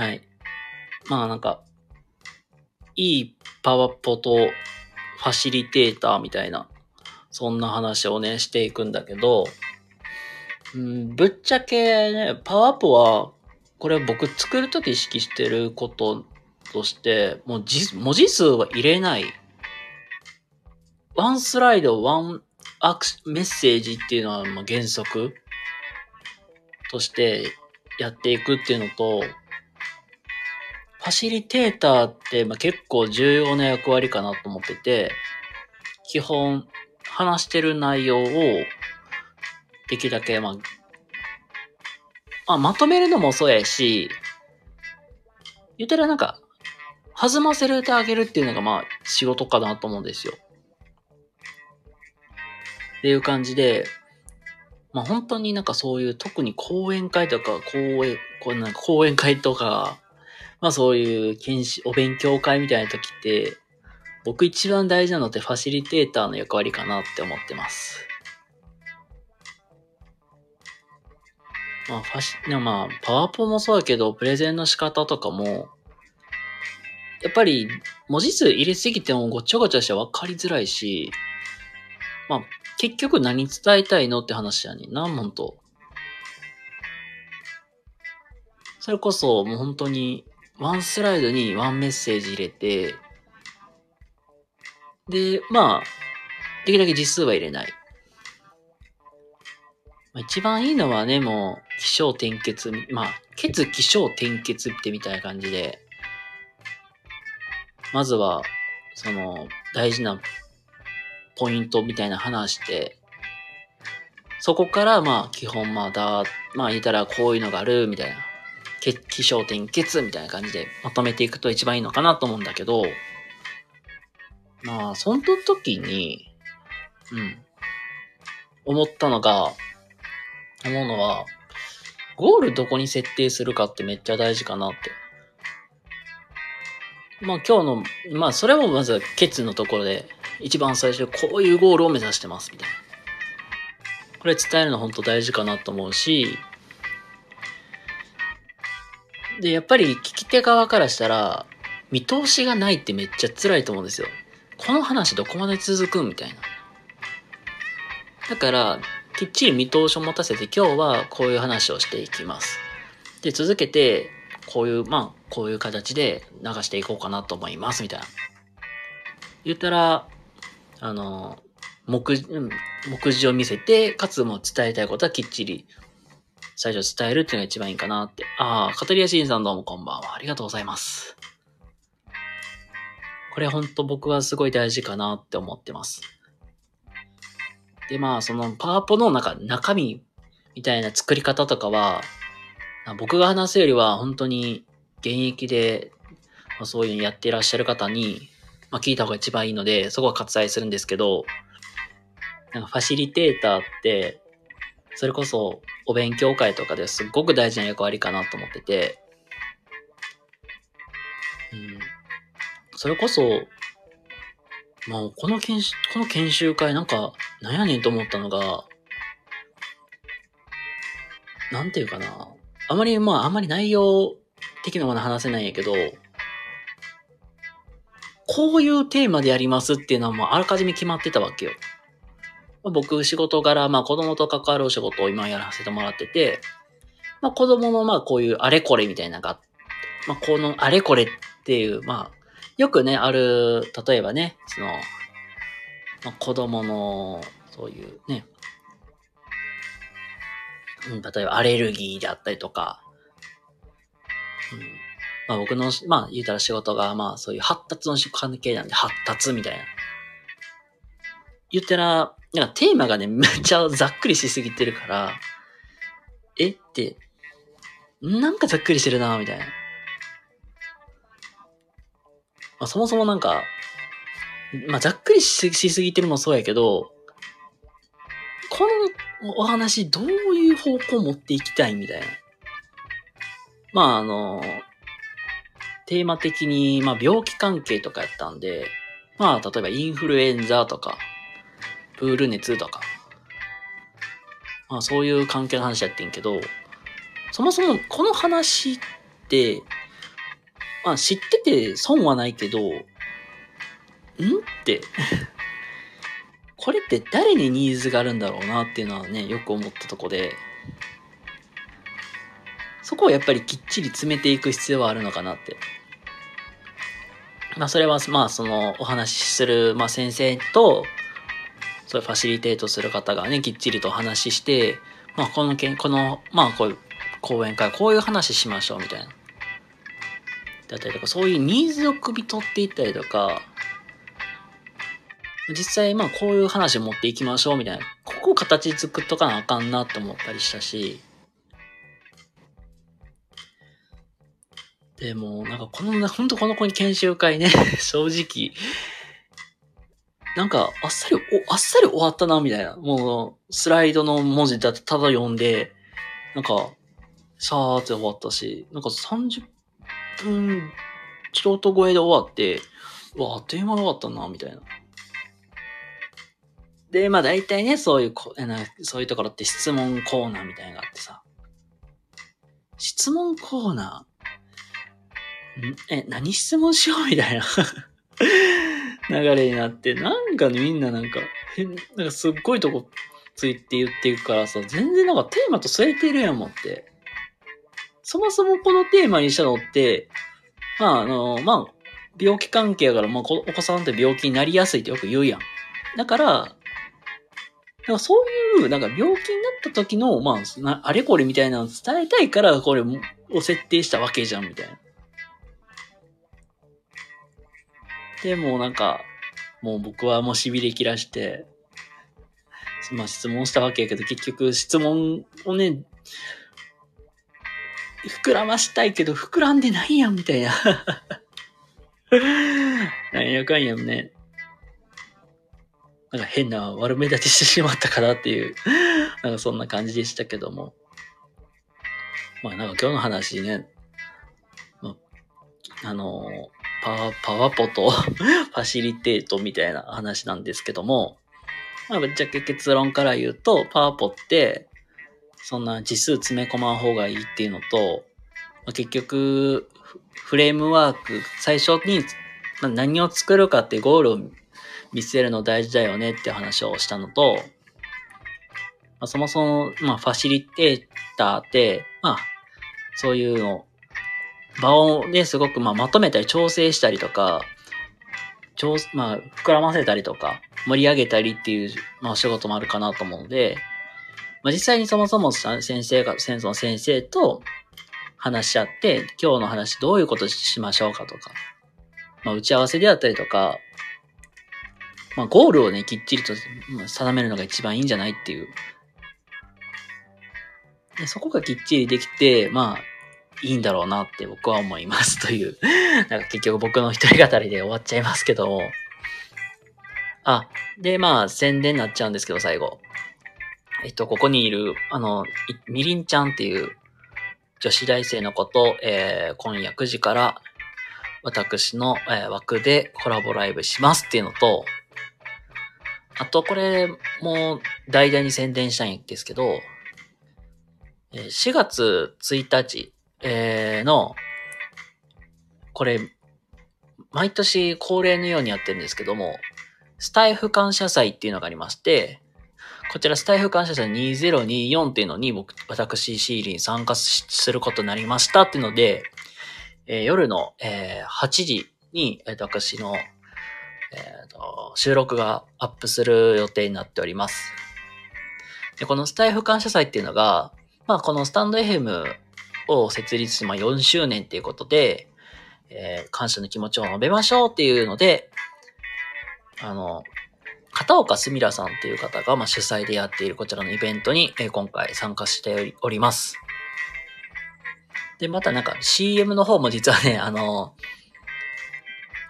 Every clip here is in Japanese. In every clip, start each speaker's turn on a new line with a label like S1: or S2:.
S1: はい。まあなんか、いいパワポとファシリテーターみたいな、そんな話をね、していくんだけど、うん、ぶっちゃけね、パワポは、これ僕作るとき意識してることとして、もう文字数は入れない。ワンスライド、ワンアクシメッセージっていうのはま原則としてやっていくっていうのと、ファシリテーターってまあ結構重要な役割かなと思ってて、基本話してる内容をできるだけまあ、まあ、まとめるのもそうやし、言ったらなんか、弾ませるてあげるっていうのがまあ仕事かなと思うんですよ。っていう感じで、まあ本当になんかそういう特に講演会とか講演、こうなんか講演会とか、まあそういう研修、お勉強会みたいな時って、僕一番大事なのってファシリテーターの役割かなって思ってます。まあファシ、でもまあパワポもそうだけど、プレゼンの仕方とかも、やっぱり文字数入れすぎてもごちゃごちゃして分かりづらいし、まあ結局何伝えたいのって話やねんな、ほんと。それこそもう本当にワンスライドにワンメッセージ入れて、で、まあ、できるだけ実数は入れない。まあ、一番いいのはね、もう、気象転結、まあ、血気象転結ってみたいな感じで、まずは、その、大事なポイントみたいな話して、そこから、まあ、基本まあだ、まあ、言ったらこういうのがある、みたいな。け気象転結みたいな感じでまとめていくと一番いいのかなと思うんだけど、まあ、その時に、うん、思ったのが、思うのは、ゴールどこに設定するかってめっちゃ大事かなって。まあ今日の、まあそれもまずケツのところで、一番最初こういうゴールを目指してますみたいな。これ伝えるの本当大事かなと思うし、で、やっぱり聞き手側からしたら、見通しがないってめっちゃ辛いと思うんですよ。この話どこまで続くみたいな。だから、きっちり見通しを持たせて今日はこういう話をしていきます。で、続けて、こういう、まあ、こういう形で流していこうかなと思います、みたいな。言ったら、あの、目、目次を見せて、かつも伝えたいことはきっちり最初伝えるっていうのが一番いいかなって。ああ、カトリアシンさんどうもこんばんは。ありがとうございます。これほんと僕はすごい大事かなって思ってます。で、まあ、そのパワポの中、中身みたいな作り方とかは、僕が話すよりは本当に現役で、まあ、そういうのやっていらっしゃる方に、まあ、聞いた方が一番いいので、そこは割愛するんですけど、なんかファシリテーターって、それこそお勉強会とかですごく大事な役割かなと思ってて、うん、それこそ、まあ、この研修、この研修会なんか、なんやねんと思ったのが、なんていうかな。あまり、まあ、あんまり内容的なもの話せないんやけど、こういうテーマでやりますっていうのはもうあらかじめ決まってたわけよ。まあ僕、仕事柄、まあ子供と関わるお仕事を今やらせてもらってて、まあ子供のまあこういうあれこれみたいなのが、まあこのあれこれっていう、まあ、よくね、ある、例えばね、その、まあ、子供の、そういうね、うん、例えばアレルギーであったりとか、うん、まあ僕の、まあ言うたら仕事が、まあそういう発達の関係なんで発達みたいな。言ったら、なんかテーマがね、めっちゃざっくりしすぎてるから、えって、なんかざっくりしてるな、みたいな。まあ、そもそもなんか、まあ、ざっくりししすぎてるのもそうやけど、このお話どういう方向を持っていきたいみたいな。まあ、あの、テーマ的に、まあ、病気関係とかやったんで、まあ、例えばインフルエンザとか、プール熱とか、まあ、そういう関係の話やってんけど、そもそもこの話って、まあ知ってて損はないけど、んって。これって誰にニーズがあるんだろうなっていうのはね、よく思ったとこで、そこをやっぱりきっちり詰めていく必要はあるのかなって。まあそれは、まあそのお話しする、まあ先生と、そういうファシリテートする方がね、きっちりとお話しして、まあこの件、この、まあこういう講演会、こういう話しましょうみたいな。だったりとか、そういうニーズを汲み取っていったりとか、実際まあこういう話持っていきましょうみたいな、ここを形作っとかなあかんなって思ったりしたし、でも、なんかこの、ほんとこの子に研修会ね、正直、なんか、あっさり、お、あっさり終わったな、みたいな。もう、スライドの文字だってただ読んで、なんか、さーって終わったし、なんか30分ちょっと超えで終わって、うわ、あっという間終わったな、みたいな。で、まあ大体ね、そういうこ、そういうところって質問コーナーみたいなのがあってさ。質問コーナー？ん？え、何質問しよう？みたいな流れになって、なんかね、みんななんか、変、なんかすっごいとこついて言っていくからさ、全然なんかテーマと添えてるやんもって。そもそもこのテーマにしたのって、まああの、まあ、病気関係やから、まあ、お子さんって病気になりやすいってよく言うやん。だから、なんかそういう、なんか病気になった時の、まあ、あれこれみたいなのを伝えたいから、これを設定したわけじゃん、みたいな。で、もなんか、もう僕はもう痺れ切らして、まあ質問したわけやけど、結局質問をね、膨らましたいけど、膨らんでないやん、みたいな。なんやかんやんね。なんか変な悪目立ちしてしまったかなっていう、なんかそんな感じでしたけども。まあなんか今日の話ね、まあ、あのパワ、パワポと ファシリテートみたいな話なんですけども、まあぶっちゃけ結論から言うと、パワポって、そんな字数詰め込まん方がいいっていうのと、まあ、結局、フレームワーク、最初に何を作るかってゴールを見据えるの大事だよねって話をしたのと、まあ、そもそも、まあ、ファシリテーターって、まあ、そういうの、場をね、すごく、まあ、まとめたり調整したりとか、調、まあ、膨らませたりとか、盛り上げたりっていう、まあ、仕事もあるかなと思うので、まあ、実際にそもそも先生が、先生の先生と話し合って、今日の話どういうことしましょうかとか、まあ、打ち合わせであったりとか、まあ、ゴールをね、きっちりと定めるのが一番いいんじゃないっていう。でそこがきっちりできて、まあ、いいんだろうなって僕は思います という。なんか結局僕の一人語りで終わっちゃいますけど。あ、で、まあ、宣伝になっちゃうんですけど、最後。えっと、ここにいる、あの、みりんちゃんっていう女子大生の子と、えー、今夜9時から私の、えー、枠でコラボライブしますっていうのと、あと、これ、も、代々に宣伝したいんですけど、4月1日、えー、の、これ、毎年恒例のようにやってるんですけども、スタイフ感謝祭っていうのがありまして、こちらスタイフ感謝祭2024っていうのに僕、私、シーリン参加することになりましたっていうので、えー、夜の、えー、8時に、えー、私のえーと、収録がアップする予定になっております。で、このスタイフ感謝祭っていうのが、まあこのスタンド FM を設立して、まあ、4周年っていうことで、えー、感謝の気持ちを述べましょうっていうので、あの、片岡すみらさんっていう方が、まあ、主催でやっているこちらのイベントに、えー、今回参加しております。で、またなんか CM の方も実はね、あの、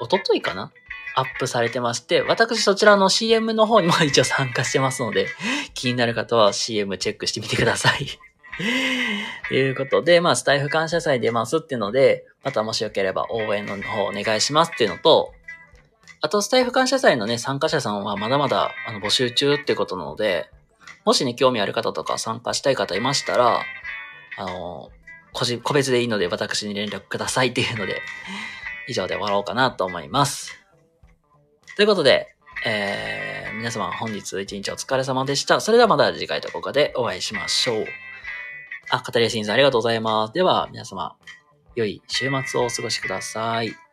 S1: おとといかな？アップされてまして、私そちらの CM の方にも一応参加してますので、気になる方は CM チェックしてみてください。いうことで、まあ、スタイフ感謝祭出ますっていうので、またもしよければ応援の方お願いしますっていうのと、あと、スタイフ感謝祭のね、参加者さんはまだまだあの募集中っていうことなので、もしね、興味ある方とか参加したい方いましたら、あの、個人、個別でいいので私に連絡くださいっていうので、以上で終わろうかなと思います。ということで、えー、皆様本日一日お疲れ様でした。それではまた次回とここでお会いしましょう。あ、語りやすいんさありがとうございます。では、皆様、良い週末をお過ごしください。